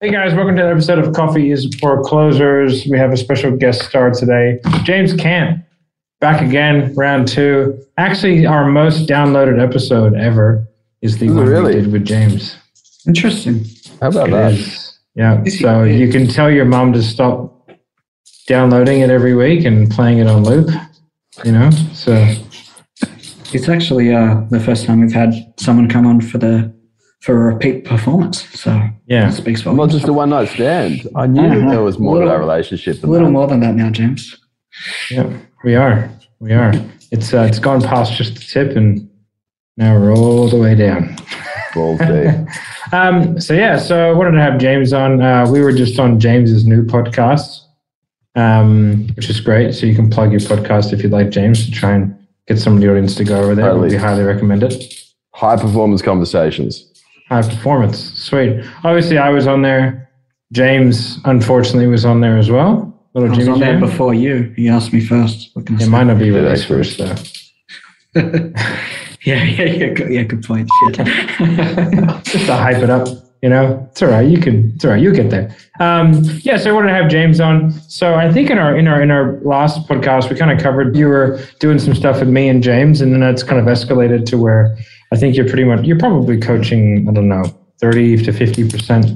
Hey guys, welcome to the episode of Coffee is for Closers. We have a special guest star today, James Cant. Back again, round two. Actually, our most downloaded episode ever is the Is it one really? we did with James. Interesting. How about It that? is. Yeah. So you can tell your mom to stop downloading it every week and playing it on loop. You know? So It's actually uh, the first time we've had someone come on for the for a repeat performance. So yeah. it speaks for Not just a one night stand. I knew Uh-huh. there was more to Little- our relationship a little that. more than that now, James. Yeah. We are. We are. It's uh, it's gone past just the tip and now we're all the way down. Balls deep. um, so yeah, so I wanted to have James on. Uh, we were just on James's new podcast, um, which is great. So you can plug your podcast if you'd like, James, to try and get some of the audience to go over there. Totally. We highly recommend it. High performance conversations. High performance, sweet. Obviously, I was on there. James, unfortunately, was on there as well. Little I was Jimmy on there Jam. before you. He asked me first. What can I It say? might not be Did released first though. yeah, yeah, yeah, good, yeah. Good point. Shit. just to hype it up. You know, it's all right. You can. It's all right. You'll get there. Um, yeah. So I wanted to have James on. So I think in our in our in our last podcast we kind of covered you were doing some stuff with me and James, and then that's kind of escalated to where I think you're pretty much you're probably coaching. I don't know, thirty to fifty percent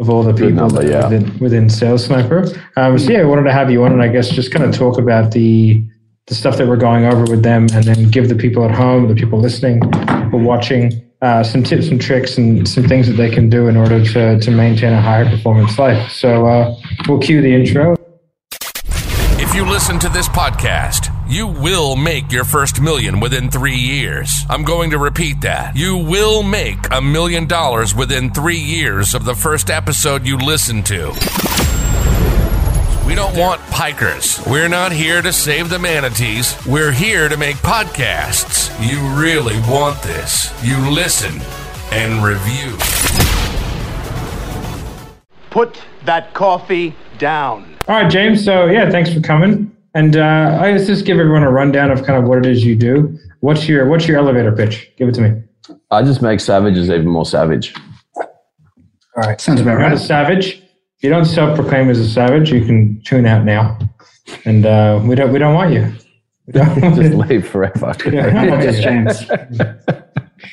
of all the people number, yeah. within, within Sales Sniper. Um, so yeah, I wanted to have you on, and I guess just kind of talk about the the stuff that we're going over with them, and then give the people at home, the people listening, people watching, uh, some tips and tricks and some things that they can do in order to to maintain a higher performance life. So uh, we'll cue the intro. If you listen to this podcast, you will make your first million within three years. I'm going to repeat that. You will make a million dollars within three years of the first episode you listen to. We don't want pikers. We're not here to save the manatees. We're here to make podcasts. You really want this. You listen and review. Put that coffee down. All right, James. So yeah, thanks for coming. And uh, I guess just give everyone a rundown of kind of what it is you do. What's your what's your elevator pitch? Give it to me. I just make savages even more savage. All right. Sounds about You're a right. savage. If you don't self-proclaim as a savage, you can tune out now. And uh, we don't we don't want you. We don't- just leave forever. Yeah. Just James.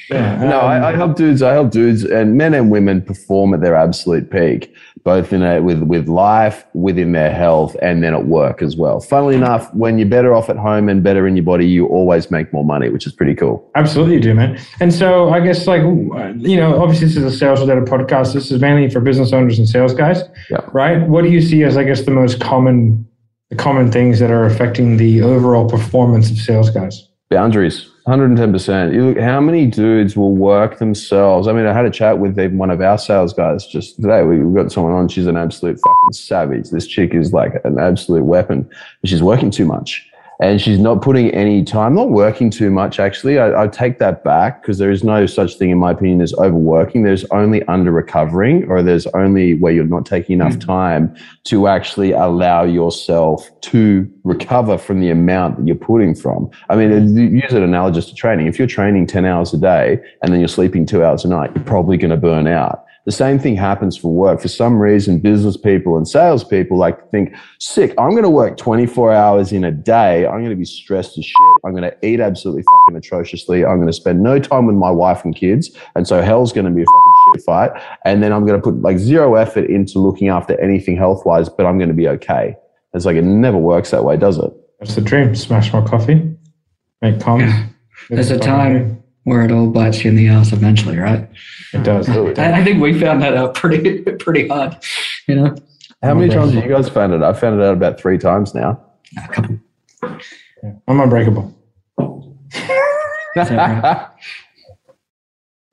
Yeah. No, um, I, I help dudes. I help dudes and men and women perform at their absolute peak, both in a, with with life, within their health, and then at work as well. Funnily enough, when you're better off at home and better in your body, you always make more money, which is pretty cool. Absolutely, you do, man. And so I guess, like, you know, obviously this is a sales related podcast. This is mainly for business owners and sales guys, Yeah. right? What do you see as, I guess, the most common, the common things that are affecting the overall performance of sales guys? Boundaries, 110%. You look, how many dudes will work themselves? I mean, I had a chat with one of our sales guys just today. We we got someone on. She's an absolute fucking savage. This chick is like an absolute weapon. She's working too much. And she's not putting any time, not working too much, actually. I, I take that back because there is no such thing, in my opinion, as overworking. There's only under recovering, or there's only where you're not taking enough hmm. time to actually allow yourself to recover from the amount that you're putting from. I mean, use it analogous to training. If you're training 10 hours a day and then you're sleeping two hours a night, you're probably going to burn out. The same thing happens for work. For some reason, business people and sales people like to think, sick, I'm going to work 24 hours in a day. I'm going to be stressed as shit. I'm going to eat absolutely fucking atrociously. I'm going to spend no time with my wife and kids. And so hell's going to be a fucking shit fight. And then I'm going to put like zero effort into looking after anything health wise, but I'm going to be okay. It's like it never works that way, does it? That's the dream. Smash my coffee, make comms. There's a time where it all bites you in the ass eventually, right? It does. I, I think we found that out pretty pretty hard. You know, How many times have you guys found it? I've found it out about three times now. a couple. I'm unbreakable. Right?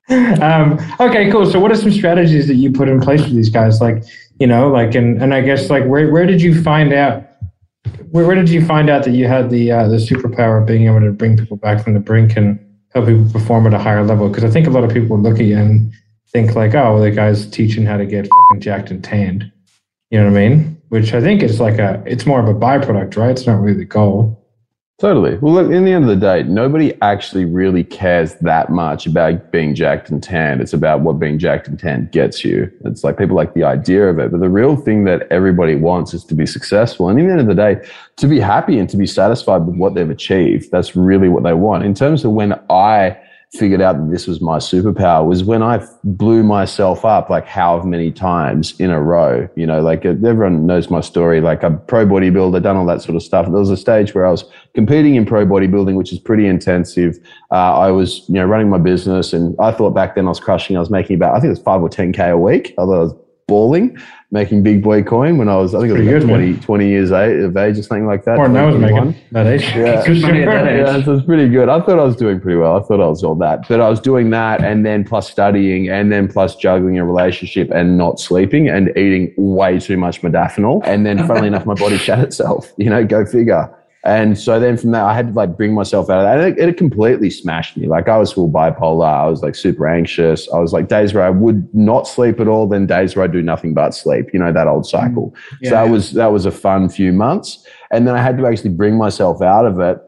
um, okay, cool. So, what are some strategies that you put in place for these guys? Like, you know, like, and and I guess like, where where did you find out? Where, where did you find out that you had the uh, the superpower of being able to bring people back from the brink and help people perform at a higher level? Because I think a lot of people look at you and think like, oh, well, the guy's teaching how to get jacked and tanned. You know what I mean? Which I think is like a, it's more of a byproduct, right? It's not really the goal. Totally. Well, look, in the end of the day, nobody actually really cares that much about being jacked and tanned. It's about what being jacked and tanned gets you. It's like people like the idea of it, but the real thing that everybody wants is to be successful. And in the end of the day, to be happy and to be satisfied with what they've achieved. That's really what they want. In terms of when I figured out that this was my superpower was when I blew myself up like how many times in a row. You know, like uh, everyone knows my story. Like I'm pro bodybuilder, done all that sort of stuff. There was a stage where I was competing in pro bodybuilding, which is pretty intensive. Uh, I was, you know, running my business, and I thought back then I was crushing. I was making about, I think it was five or ten k a week. Although I was balling, making big boy coin when I was, I think it was Pretty about good, 20, 20 years of age or something like that. Or I was 21. making that age. Yeah. For Good money at that age. Yeah, so it's pretty good. I thought I was doing pretty well. I thought I was all that. But I was doing that and then plus studying and then plus juggling a relationship and not sleeping and eating way too much modafinil. And then funnily enough, my body shut itself, you know, go figure. And so then from that, I had to like bring myself out of that. And it, it completely smashed me. Like I was full bipolar. I was like super anxious. I was like days where I would not sleep at all, then days where I do nothing but sleep, you know, that old cycle. Yeah, so that yeah. was, that was a fun few months. And then I had to actually bring myself out of it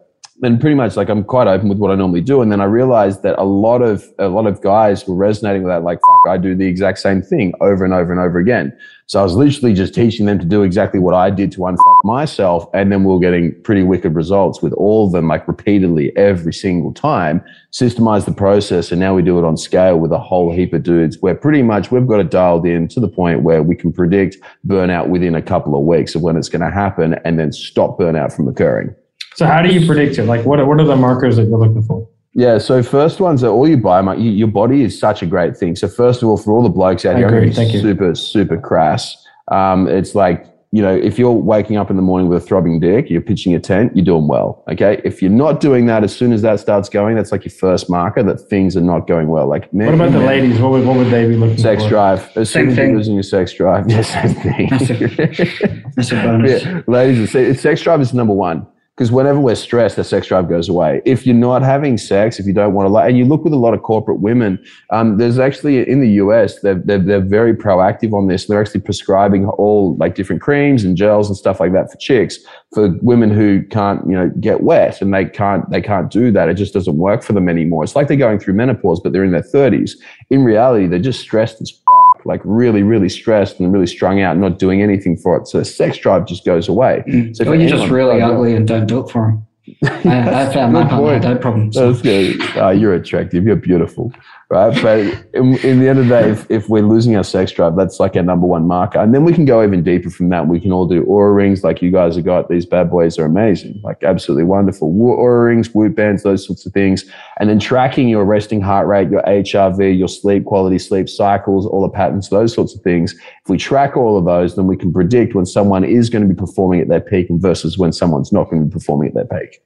and pretty much like I'm quite open with what I normally do. And then I realized that a lot of a lot of guys were resonating with that, like, fuck, I do the exact same thing over and over and over again. So I was literally just teaching them to do exactly what I did to unfuck myself. And then we are getting pretty wicked results with all of them, like repeatedly every single time, systemize the process. And now we do it on scale with a whole heap of dudes where pretty much we've got it dialed in to the point where we can predict burnout within a couple of weeks of when it's going to happen and then stop burnout from occurring. So how do you predict it? Like, what what are the markers that you're looking for? Yeah, so first ones are all you buy. My, you, your body is such a great thing. So first of all, for all the blokes out I here, I'm agree. gonna Thank you. super, super crass. Um, it's like you know, if you're waking up in the morning with a throbbing dick, you're pitching a tent, you're doing well. Okay, if you're not doing that, as soon as that starts going, that's like your first marker that things are not going well. Like, man, What about the ladies? What would, what would they be looking Sex for? drive. As Same soon as thing. you're losing your sex drive, yeah, same thing. Massive. That's a bonus. Yeah, ladies, sex drive is number one because whenever we're stressed, the sex drive goes away. If you're not having sex, if you don't want to, and you look with a lot of corporate women, um, there's actually in the US, they're, they're, they're very proactive on this. They're actually prescribing all like different creams and gels and stuff like that for chicks, for women who can't, you know, get wet and they can't, they can't do that. It just doesn't work for them anymore. It's like they're going through menopause, but they're in their 30s. In reality, they're just stressed as fuck, like really, really stressed and really strung out, not doing anything for it. So the sex drive just goes away. Mm. So or you're just really ugly and don't do it for them. I, I found my partner point. had that problem. So. That's good. Uh, you're attractive. You're beautiful, right? But in, in the end of the day, if, if we're losing our sex drive, that's like our number one marker. And then we can go even deeper from that. We can all do Oura rings like you guys have got. These bad boys are amazing, like absolutely wonderful. Oura rings, Whoop bands, those sorts of things. And then tracking your resting heart rate, your HRV, your sleep quality, sleep cycles, all the patterns, those sorts of things. If we track all of those, then we can predict when someone is going to be performing at their peak and versus when someone's not going to be performing at their peak.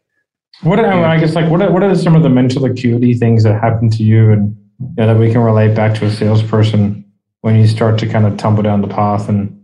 What are, I guess like what are, what are some of the mental acuity things that happen to you and you know, that we can relate back to a salesperson when you start to kind of tumble down the path and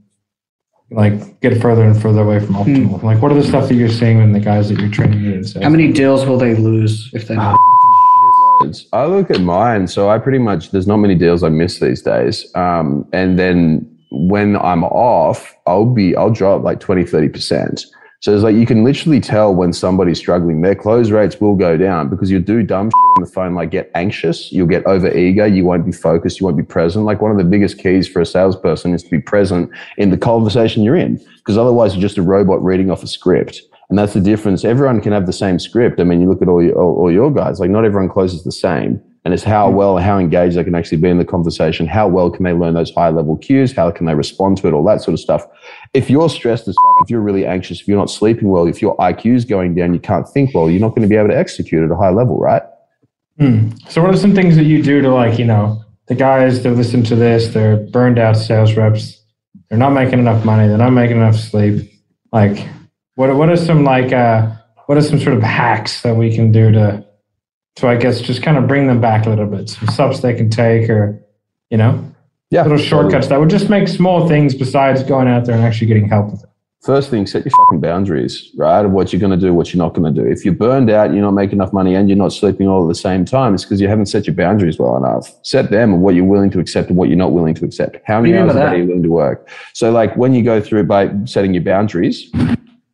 like get further and further away from optimal? Like what are the stuff that you're seeing in the guys that you're training in sales? How many deals will they lose if they? Shitloads. I look at mine, so I pretty much there's not many deals I miss these days. Um, and then when I'm off, I'll be I'll drop like 20, 30 percent. So it's like you can literally tell when somebody's struggling. Their close rates will go down because you'll do dumb shit on the phone, like get anxious, you'll get over eager, you won't be focused, you won't be present. Like one of the biggest keys for a salesperson is to be present in the conversation you're in, because otherwise you're just a robot reading off a script. And that's the difference. Everyone can have the same script. I mean, you look at all your, all, all your guys, like not everyone closes the same. And it's how well, how engaged they can actually be in the conversation. How well can they learn those high level cues? How can they respond to it? All that sort of stuff. If you're stressed as if you're really anxious, if you're not sleeping well, if your IQ is going down, you can't think well, you're not going to be able to execute at a high level, right? Hmm. So what are some things that you do to like, you know, the guys that listen to this, they're burned out sales reps, they're not making enough money, they're not making enough sleep. Like what what are some like uh what are some sort of hacks that we can do to to I guess just kind of bring them back a little bit? Some steps they can take or you know, Yeah. little shortcuts that would just make small things besides going out there and actually getting help with it. First thing, set your fucking boundaries, right? Of what you're going to do, what you're not going to do. If you're burned out, you're not making enough money, and you're not sleeping all at the same time, it's because you haven't set your boundaries well enough. Set them of what you're willing to accept and what you're not willing to accept. How many hours a day that. are you willing to work? So, like when you go through by setting your boundaries,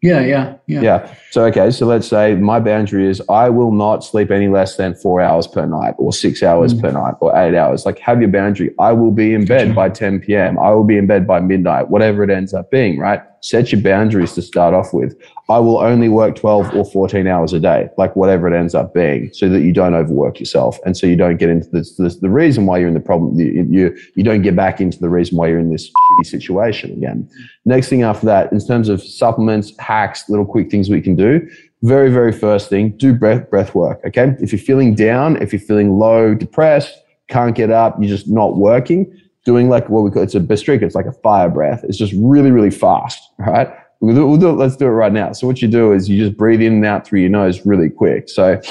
Yeah, yeah, yeah. Yeah. So, okay. So let's say my boundary is I will not sleep any less than four hours per night or six hours mm. per night or eight hours. Like, have your boundary. I will be in bed by 10 p.m. I will be in bed by midnight, whatever it ends up being, right? Set your boundaries to start off with. I will only work 12 or 14 hours a day, like whatever it ends up being, so that you don't overwork yourself. And so you don't get into this, this the reason why you're in the problem, you, you, you don't get back into the reason why you're in this shitty situation again. Mm. Next thing after that, in terms of supplements, hacks, little quick things we can do. Very, very first thing, do breath, breath work. Okay. If you're feeling down, if you're feeling low, depressed, can't get up, you're just not working, doing like what we call it's a Bhastrika, it's like a fire breath. It's just really, really fast. Right. We'll do, we'll do it, let's do it right now. So what you do is you just breathe in and out through your nose really quick. So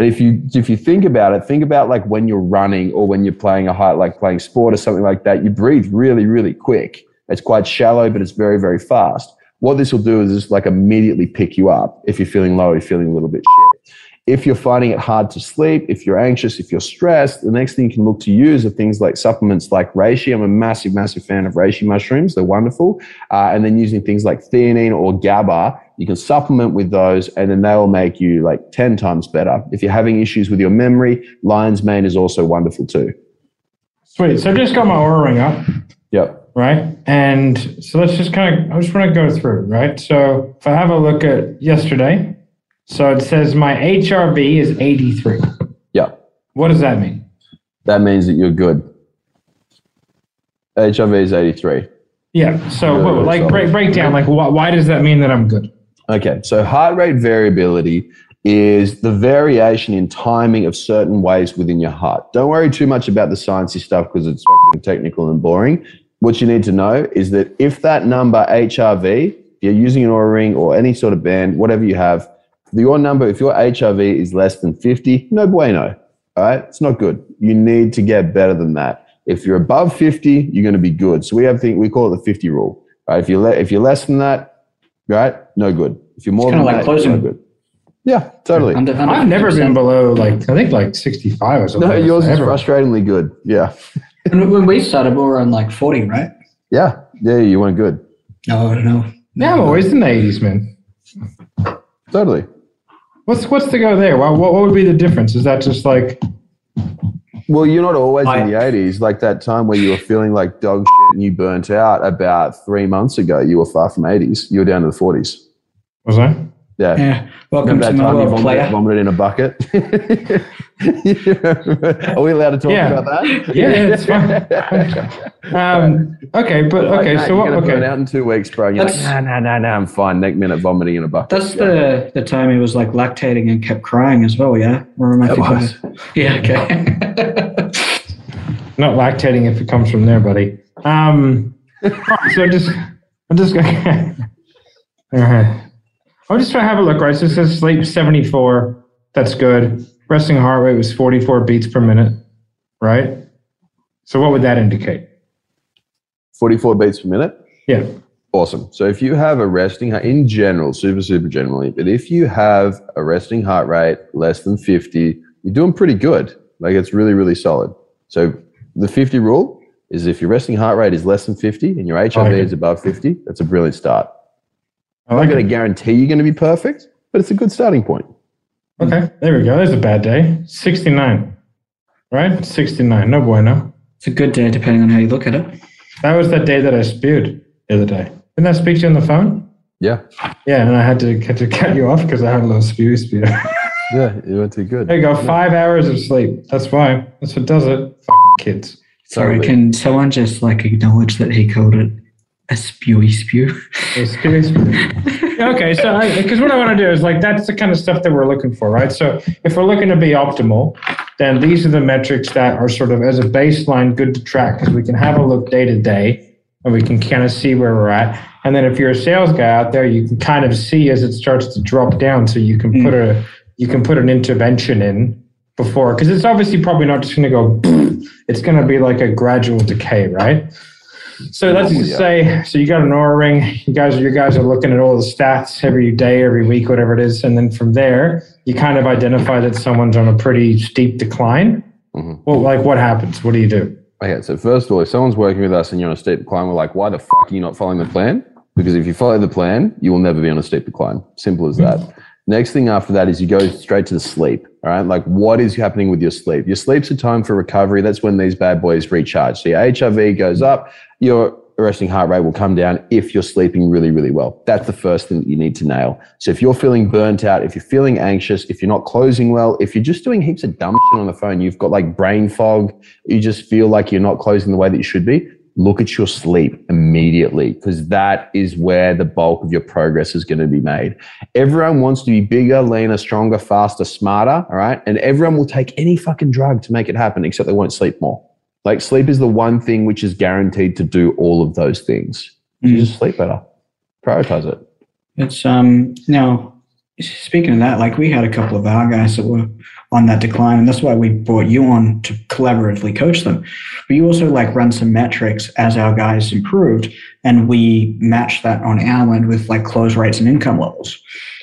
And if you if you think about it, think about like when you're running or when you're playing a high like playing sport or something like that. You breathe really really quick. It's quite shallow, but it's very very fast. What this will do is just like immediately pick you up if you're feeling low, you're feeling a little bit shit. If you're finding it hard to sleep, if you're anxious, if you're stressed, the next thing you can look to use are things like supplements like reishi. I'm a massive, massive fan of reishi mushrooms. They're wonderful. Uh, and then using things like theanine or GABA, you can supplement with those and then they will make you like 10 times better. If you're having issues with your memory, lion's mane is also wonderful too. Sweet. So just got my Oura ring up, Yep. Right? And so let's just kind of, I just want to go through, right? So if I have a look at yesterday, so it says my HRV is 83. Yeah. What does that mean? That means that you're good. HRV is 83. Yeah. So like break, break down, like why, why does that mean that I'm good? Okay, so heart rate variability is the variation in timing of certain waves within your heart. Don't worry too much about the sciencey stuff because it's technical and boring. What you need to know is that if that number HRV, you're using an Oura ring or any sort of band, whatever you have, your number, if your HRV is less than 50, no bueno. All right, it's not good. You need to get better than that. If you're above 50, you're going to be good. So we have thing we call it the 50 rule. Right? If you're le- if you're less than that, right, no good. If you're more It's than kinda like that, closing. no good. Yeah, totally. Under, under I've never 50%. been below like, I think like 65 or something. No, yours is Ever. frustratingly good. Yeah, And when we started, we were on like 40, right? yeah, yeah. You went good. Oh, no, no. Yeah, I'm always in the 80s, man. Totally. What's what's the go there? What, what would be the difference? Is that just like Well, you're not always I- in the 80s. Like that time where you were feeling like dog shit and you burnt out about three months ago, you were far from 80s. You were down to the 40s. was I? Yeah. Yeah. Welcome Remember to that my time you world, vomited, vomited in a bucket? Are we allowed to talk Yeah. about that? Yeah, it's fine. Um, okay, but okay, Like, so you're what? gonna burn Okay, out in two weeks, bro. And you're like, That's- nah, nah, nah, nah, I'm fine. Next minute, vomiting in a bucket. That's the the time he was like lactating and kept crying as well. Yeah. Or am I That was. of- Yeah. Okay. not lactating if it comes from there, buddy. Um, so just, I'm just going. All right, I'm just trying to have a look. Right, so it says sleep 74. That's good. Resting heart rate was 44 beats per minute. Right. So what would that indicate? 44 beats per minute. Yeah. Awesome. So if you have a resting heart in general, super, super generally, but if you have a resting heart rate less than 50, you're doing pretty good. Like it's really, really solid. So the 50 rule is if your resting heart rate is less than 50 and your HRV Okay. is above 50, that's a brilliant start. I I'm like not going to guarantee you're going to be perfect, but it's a good starting point. Okay, there we go. There's a bad day. 69. Right? 69. No bueno. it's a good day depending on how you look at it. That was that day that I spewed the other day. Didn't I speak to you on the phone? Yeah. Yeah, and I had to, had to cut you off because I had a little spew spew. Yeah, you went too good. There you go. Five hours of sleep. That's why. That's what does it. Fucking kids. Sorry, Totally. can someone just like acknowledge that he called it a spewy spew? So spew, spew. okay, so because what I want to do is like that's the kind of stuff that we're looking for, right? So if we're looking to be optimal, then these are the metrics that are sort of as a baseline good to track because we can have a look day to day and we can kind of see where we're at. And then if you're a sales guy out there, you can kind of see as it starts to drop down, so you can put mm. a you can put an intervention in before because it's obviously probably not just going to go. It's going to be like a gradual decay, right? So let's just say, so you got an Oura ring. You guys, you guys are looking at all the stats every day, every week, whatever it is, and then from there, you kind of identify that someone's on a pretty steep decline. Mhm. Well, like what happens? What do you do? Okay, so first of all, if someone's working with us and you're on a steep decline, we're like, why the fuck are you not following the plan? Because if you follow the plan, you will never be on a steep decline. Simple as that. Next thing after that is you go straight to the sleep. All right. Like what is happening with your sleep? Your sleep's a time for recovery. That's when these bad boys recharge. So your HRV goes up, your resting heart rate will come down if you're sleeping really, really well. That's the first thing that you need to nail. So if you're feeling burnt out, if you're feeling anxious, if you're not closing well, if you're just doing heaps of dumb shit on the phone, you've got like brain fog, you just feel like you're not closing the way that you should be, look at your sleep immediately because that is where the bulk of your progress is going to be made. Everyone wants to be bigger, leaner, stronger, faster, smarter. All right. And everyone will take any fucking drug to make it happen, except they won't sleep more. Like sleep is the one thing which is guaranteed to do all of those things. You just sleep better. Prioritize it. It's um now speaking of that, like we had a couple of our guys that were on that decline, and that's why we brought you on to collaboratively coach them. But you also like run some metrics as our guys improved, and we matched that on our end with like close rates and income levels.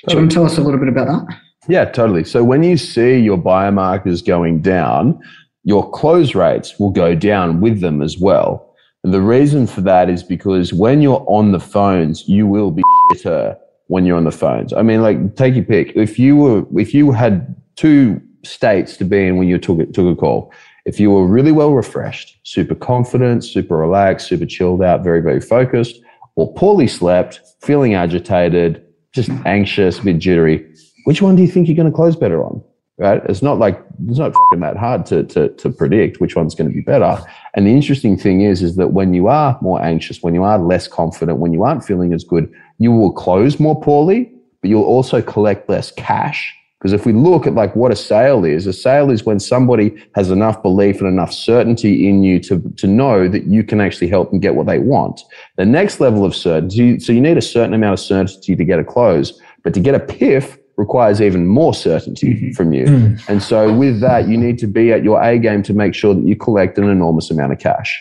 So you want to tell us a little bit about that? Yeah, totally. So when you see your biomarkers going down, your close rates will go down with them as well. And the reason for that is because when you're on the phones, you will be shitter when you're on the phones. I mean, like take your pick. If you were, if you had two states to be in when you took took a call, if you were really well refreshed, super confident, super relaxed, super chilled out, very, very focused, or poorly slept, feeling agitated, just anxious, a bit jittery, which one do you think you're going to close better on? right? It's not like it's not that hard to, to, to predict which one's going to be better. And the interesting thing is, is that when you are more anxious, when you are less confident, when you aren't feeling as good, you will close more poorly, but you'll also collect less cash. Because if we look at like what a sale is, a sale is when somebody has enough belief and enough certainty in you to, to know that you can actually help them get what they want. The next level of certainty, so you need a certain amount of certainty to get a close, but to get a PIF requires even more certainty mm-hmm. from you. Mm. And so with that, you need to be at your A game to make sure that you collect an enormous amount of cash.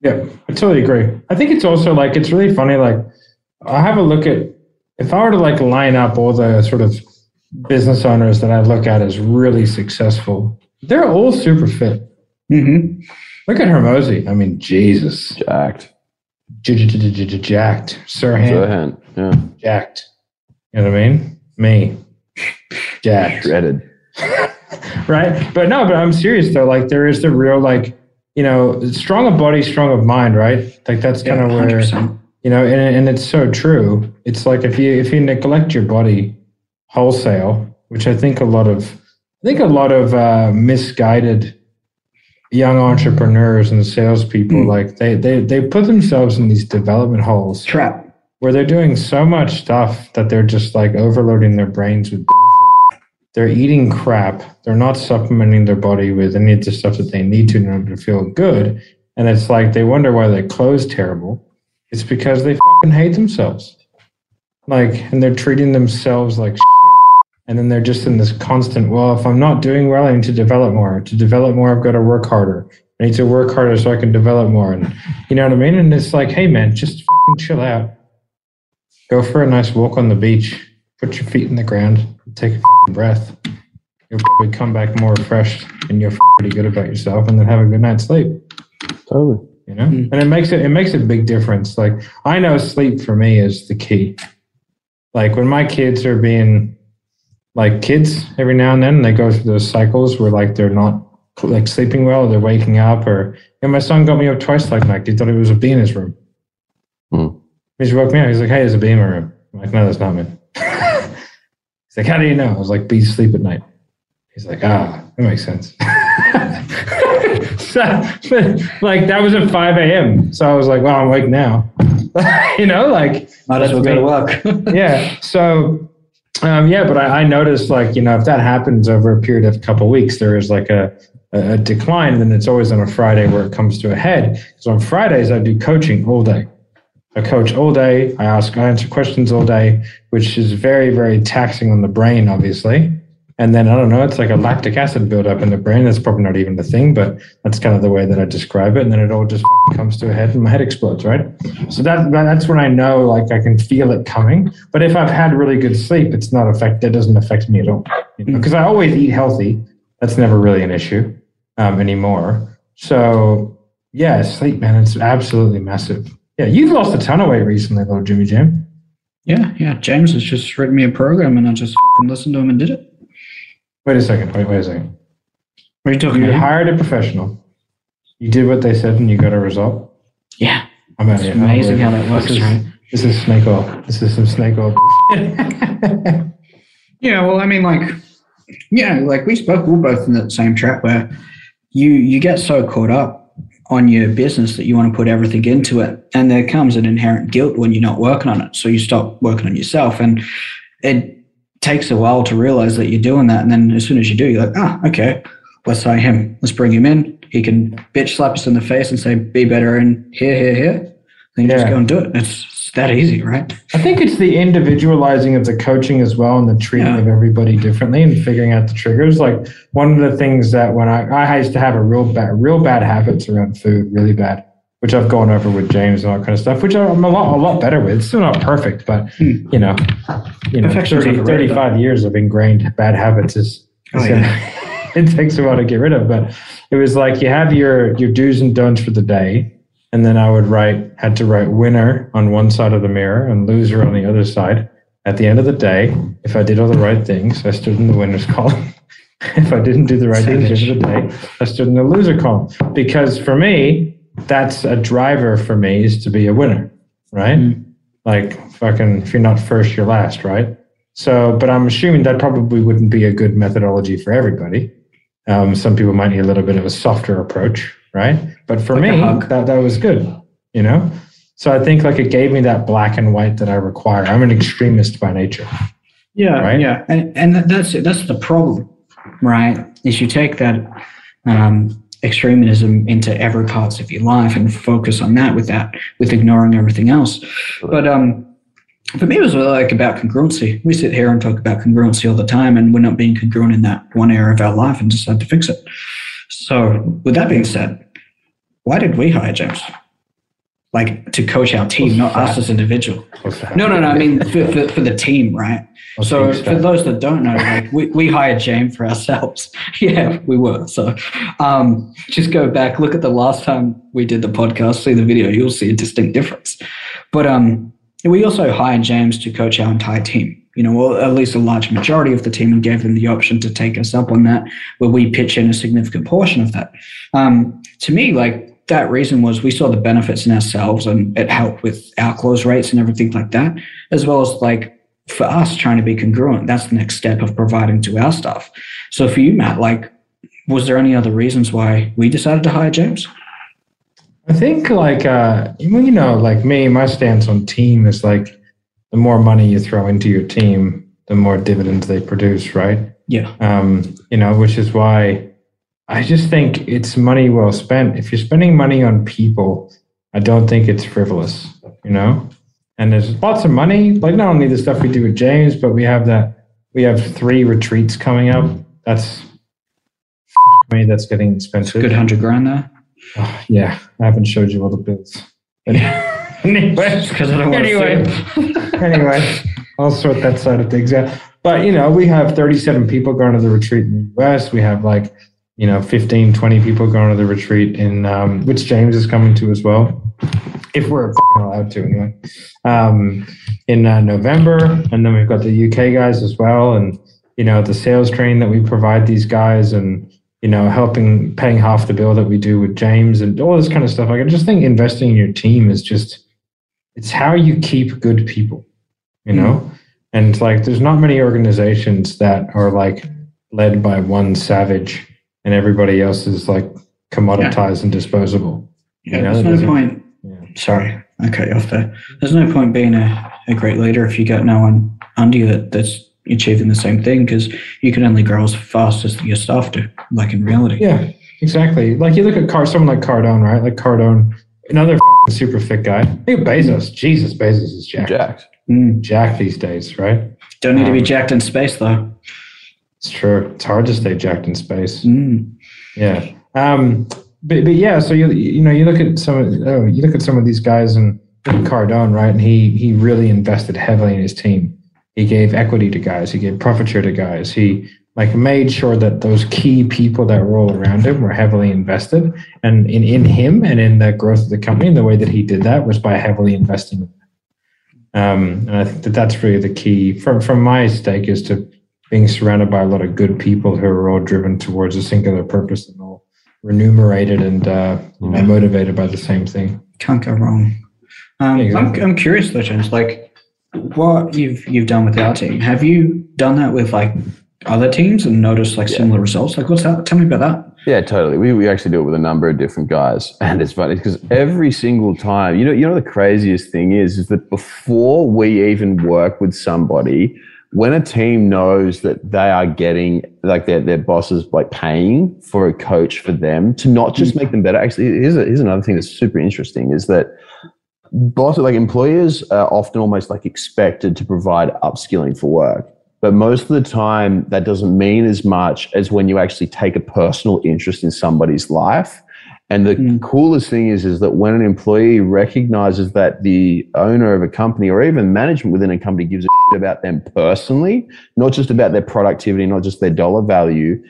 Yeah, I totally agree. I think it's also like it's really funny. Like I have a look at if I were to like line up all the sort of business owners that I look at as really successful, they're all super fit. Mm-hmm. Look at Hormozi. I mean, Jesus, Jacked. J- j- j- j- j- jacked, Sirhan, Sirhan, yeah. jacked. You know what I mean? Me, jacked. Shredded. right? But no, but I'm serious though. Like there is the real like, you know, strong of body, strong of mind, right? Like that's kind of where 100%. you know, and and it's so true. It's like if you if you neglect your body wholesale, which I think a lot of I think a lot of uh, misguided young entrepreneurs and salespeople like they they they put themselves in these development holes Trap. where they're doing so much stuff that they're just like overloading their brains with bullshit. They're eating crap. They're not supplementing their body with any of the stuff that they need to in order to feel good. And it's like they wonder why they close terrible. It's because they fucking hate themselves. Like, and they're treating themselves like shit. And then they're just in this constant, well, if I'm not doing well, I need to develop more. To develop more, I've got to work harder. I need to work harder so I can develop more. And you know what I mean? And it's like, hey man, just fucking chill out. Go for a nice walk on the beach. Put your feet in the ground. Take a fucking breath. You'll probably come back more refreshed and you're pretty good about yourself, and then have a good night's sleep. Totally. You know, mm. and it makes it it makes a big difference. Like I know sleep for me is the key. Like when my kids are being like kids every now and then, they go through those cycles where like they're not like sleeping well, or they're waking up, or you know, my son got me up twice like night. He thought it was a bee in his room. Hmm. He just woke me up. He's like, "Hey, there's a bee in my room." I'm like, "No, that's not me." He's like, "How do you know?" I was like, "Bees sleep at night." He's like, "Ah, that makes sense." so, like that was at 5 a.m. So I was like, "Well, I'm awake now." you know, like Might as well go to work. yeah. So, um, yeah, but I, I noticed like, you know, if that happens over a period of a couple weeks, there is like a, a decline, then it's always on a Friday where it comes to a head. Because on Fridays, I do coaching all day. I coach all day. I ask, I answer questions all day, which is very, very taxing on the brain, obviously. And then I don't know, it's like a lactic acid buildup in the brain. That's probably not even the thing, but that's kind of the way that I describe it. And then it all just comes to a head and my head explodes, right? So that that's when I know like I can feel it coming. But if I've had really good sleep, it's not affect that doesn't affect me at all. Because I always eat healthy. That's never really an issue um, anymore. So yeah, sleep, man, it's absolutely massive. Yeah, you've lost a ton of weight recently, though, Jimmy Jam. Yeah, yeah. James has just written me a program and I just fucking listened to him and did it. Wait a second. Wait, wait a second. What are you talking You about? hired a professional. You did what they said, and you got a result. Yeah. I'm out It's here. amazing how that works, this is, right? This is snake oil. This is some snake oil. Yeah, well, I mean, like, yeah, like we spoke, we're both in that same trap where you you get so caught up on your business that you want to put everything into it, and there comes an inherent guilt when you're not working on it. So you stop working on yourself, and it takes a while to realize that you're doing that. And then as soon as you do, you're like, ah, okay, let's hire him. Let's bring him in. He can bitch slap us in the face and say, be better in here, here, here. Then you just Yeah. go and do it. It's, it's that easy, right? I think it's the individualizing of the coaching as well and the treating Yeah. of everybody differently and figuring out the triggers. Like one of the things that when I, I used to have a real bad, real bad habits around food, really bad, which I've gone over with James and all that kind of stuff, which I'm a lot, a lot better with. It's still not perfect, but Hmm. you know, you know, 30, overrated, 35 years of ingrained bad habits is, Oh, yeah. it takes a while to get rid of, but it was like you have your, your do's and don'ts for the day. And then I would write, had to write winner on one side of the mirror and loser on the other side. At the end of the day, if I did all the right things, I stood in the winner's column. if I didn't do the right things at the end of the day, I stood in the loser column. Because for me, that's a driver for me is to be a winner, right? Mm. Like fucking, if you're not first, you're last, right? So, but I'm assuming that probably wouldn't be a good methodology for everybody. Um, some people might need a little bit of a softer approach, right? But for Like me, that, that was good, you know? So I think like it gave me that black and white that I require. I'm an extremist by nature. Yeah, Right? yeah, and and that's. That's the problem, right? Is you take that um, extremism into every parts of your life and focus on that with that, with ignoring everything else. But um, for me, it was really like about congruency. We sit here and talk about congruency all the time, and we're not being congruent in that one area of our life, and decide to fix it. So, with that being said, why did we hire James? Like to coach our team, not us as individual. No, no, no. I mean for, for, for the team, right? So for those that don't know, like we, we hired James for ourselves. yeah, we were. So um, just go back, look at the last time we did the podcast, see the video, you'll see a distinct difference. But um, we also hired James to coach our entire team. You know, well, at least a large majority of the team, and gave them the option to take us up on that, where we pitch in a significant portion of that. Um, to me, like that reason was we saw the benefits in ourselves, and it helped with our close rates and everything like that, as well as like for us trying to be congruent. That's the next step of providing to our staff. So for you, Matt, like, was there any other reasons why we decided to hire James? I think like uh you know, like me, my stance on team is like the more money you throw into your team, the more dividends they produce, right? Yeah. Um, you know, which is why I just think it's money well spent. If you're spending money on people, I don't think it's frivolous, you know? And there's lots of money, like not only the stuff we do with James, but we have that we have three retreats coming up. That's I mean, that's getting expensive. Good hundred grand there. Oh, yeah, I haven't showed you all the bills. anyway, Because I don't want Anyway. to anyway, I'll sort that side of things out. But you know, we have 37 people going to the retreat in the US. We have like, you know, 15, 20 people going to the retreat in um, which James is coming to as well. If we're allowed to anyway. Um, in uh, November. And then we've got the UK guys as well. And, you know, the sales training that we provide these guys and, you know, helping paying half the bill that we do with James and all this kind of stuff. Like I just think investing in your team is just it's how you keep good people, you know? And like there's not many organizations that are like led by one savage and everybody else is like commoditized and disposable. Yeah, You know, there's no point. Yeah. Sorry, I cut you off there. There's no point being a, a great leader if you got no one under you that, that's achieving the same thing because you can only grow as fast as your staff do, like in reality. Yeah, exactly. Like you look at Car, someone like Cardone, right? Like Cardone, another f***ing super fit guy. Look at Bezos. Jesus, Bezos is jacked. Jacked. Mm. Jacked these days, right? Don't need to be Um, jacked in space though. It's true. It's hard to stay jacked in space. Mm. Yeah. Um, but, but yeah, so you you know you look at some of oh, you look at some of these guys and Cardone, right? And he he really invested heavily in his team. He gave equity to guys. He gave profit share to guys. He like made sure that those key people that were all around him were heavily invested and in, in him and in the growth of the company. And the way that he did that was by heavily investing. Um, and I think that that's really the key from, from my stake is to being surrounded by a lot of good people who are all driven towards a singular purpose and all remunerated and uh, you know, motivated by the same thing. Can't go wrong. Um, exactly. I'm, I'm curious though, James. Like, what you've you've done with our team? Have you done that with like other teams and noticed like similar results? Like, what's that? Tell me about that. Yeah, totally. We, we actually do it with a number of different guys, and it's funny because every single time, you know, you know, the craziest thing is, is that before we even work with somebody, when a team knows that they are getting like their their bosses like paying for a coach for them to not just make them better. Actually, here's a, here's another thing that's super interesting is that boss like employers are often almost like expected to provide upskilling for work but most of the time that doesn't mean as much as when you actually take a personal interest in somebody's life and the Mm. coolest thing is is that when an employee recognizes that the owner of a company or even management within a company gives a shit about them personally not just about their productivity not just their dollar value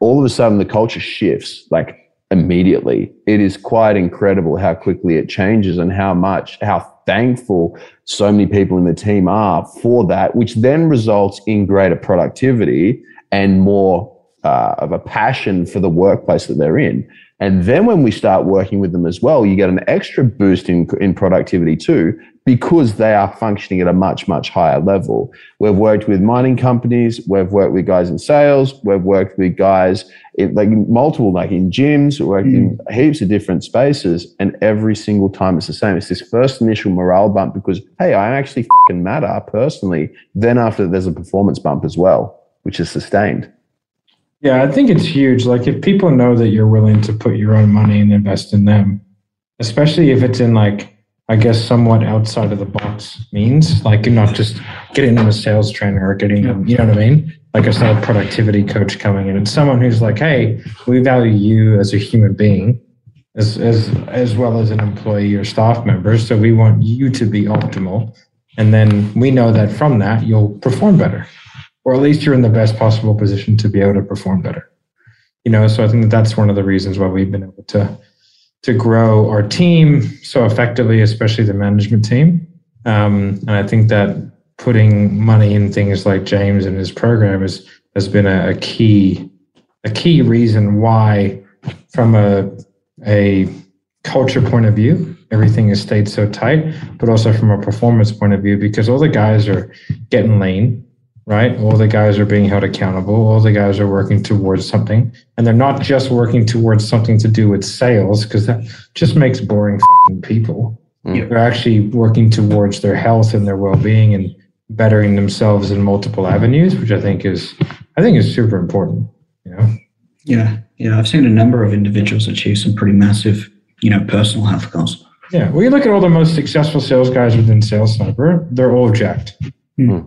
all of a sudden the culture shifts like immediately. It is quite incredible how quickly it changes and how much, how thankful so many people in the team are for that, which then results in greater productivity and more uh, of a passion for the workplace that they're in. And then when we start working with them as well, you get an extra boost in, in productivity too, because they are functioning at a much, much higher level. We've worked with mining companies. We've worked with guys in sales. We've worked with guys in like multiple, like in gyms, worked in hmm. heaps of different spaces. And every single time it's the same. It's this first initial morale bump because, hey, I actually fucking matter personally. Then after there's a performance bump as well, which is sustained. Yeah, I think it's huge. Like if people know that you're willing to put your own money and invest in them, especially if it's in like I guess somewhat outside of the box means, like you're not just getting them a sales trainer or getting them, you know what I mean? Like it's not a productivity coach coming in. It's someone who's like, hey, we value you as a human being as as as well as an employee or staff member. So we want you to be optimal. And then we know that from that you'll perform better or at least you're in the best possible position to be able to perform better. You know, so I think that that's one of the reasons why we've been able to to grow our team so effectively, especially the management team. Um, and I think that putting money in things like James and his program is has been a, a key a key reason why, from a a culture point of view, everything has stayed so tight, but also from a performance point of view, because all the guys are getting lean, right? All the guys are being held accountable. All the guys are working towards something. And they're not just working towards something to do with sales, because that just makes boring fucking people. Mm. They're actually working towards their health and their well being and bettering themselves in multiple avenues, which I think is I think is super important. You know? Yeah, yeah. I've seen a number of individuals achieve some pretty massive, you know, personal health goals. Yeah. Well you look at all the most successful sales guys within Sales Sniper, they're all jacked. Hmm.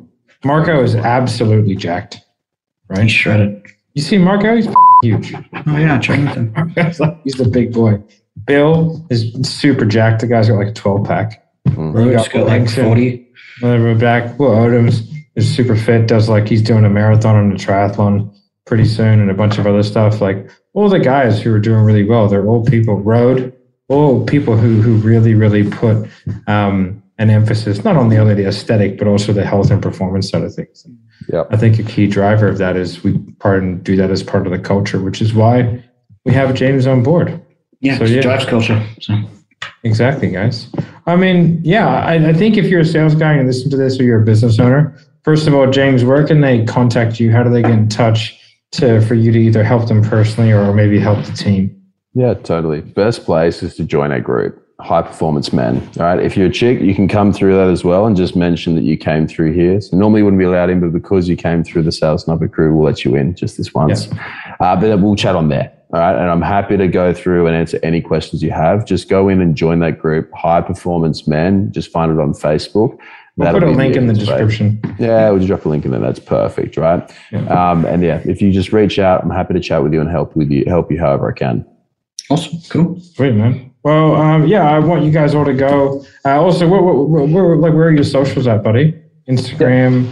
Marco is absolutely jacked. He's Right? shredded. You see Marco, he's huge. Oh yeah, I trained with. He's the big boy. Bill is super jacked. The guy's got like a 12 pack. Rhodes got like forty. We're back. Will Odoms is super fit, does like he's doing a marathon and a triathlon pretty soon and a bunch of other stuff. Like all the guys who are doing really well, they're all people, road, all people who who really, really put um, an emphasis not only on the aesthetic, but also the health and performance side of things. Yep. I think a key driver of that is we part and do that as part of the culture, which is why we have James on board. Yeah, So, yeah. drives culture. So Exactly, guys. I mean, yeah, I, I think if you're a sales guy and listen to this or you're a business owner, first of all, James, where can they contact you? How do they get in touch to for you to either help them personally or maybe help the team? Yeah, totally. Best place is to join our group, High Performance Men. All right. If you're a chick, you can come through that as well and just mention that you came through here. So normally you wouldn't be allowed in, but because you came through the Sales Sniper crew, we'll let you in just this once. Uh, but we'll chat on there. All right. And I'm happy to go through and answer any questions you have. Just go in and join that group, High Performance Men. Just find it on Facebook. We'll That'll put a be link in the description. Yeah, we'll just drop a link in there. That's perfect, right? Yeah. Um, and yeah, if you just reach out, I'm happy to chat with you and help with you, help you however I can. awesome, cool. Great, man. Well, um, yeah, I want you guys all to go. Uh, also, where, where, where, where, like, where are your socials at, buddy? Instagram,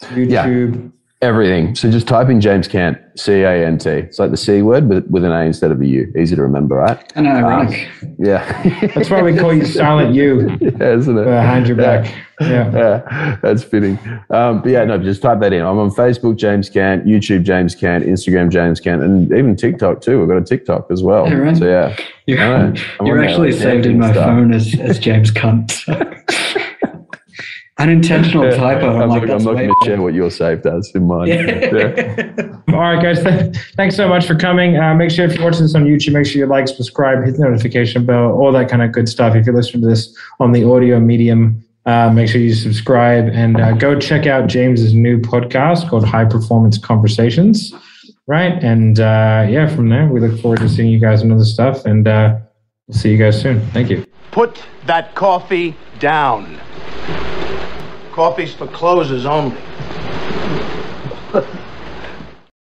YouTube. Everything. So just type in James Cant, C A N T. It's like the C word, but with an A instead of a U. Easy to remember, right? I know, ironic. Yeah. That's why we call you Silent U. yeah, isn't it? behind your back. Yeah. yeah, that's fitting. Um, but yeah, no, just type that in. I'm on Facebook, James Cant, YouTube, James Cant, Instagram, James Cant, and even TikTok too. We've got a TikTok as well. Yeah, right. So yeah, You're, know. You're on there, actually like, saved in my stuff. phone as, as James Cunt. Unintentional Yeah, typo. I'm, I'm, like, not, I'm not going to share what you're saved as in mine. Yeah. All right, guys. Th- thanks so much for coming. Uh, make sure if you're watching this on YouTube, make sure you like, subscribe, hit the notification bell, all that kind of good stuff. If you're listening to this on the audio medium, uh, make sure you subscribe and uh, go check out James's new podcast called High Performance Conversations. Right, and uh, yeah, from there we look forward to seeing you guys on other stuff, and uh, we'll see you guys soon. Thank you. Put that coffee down. Coffee's for closers only.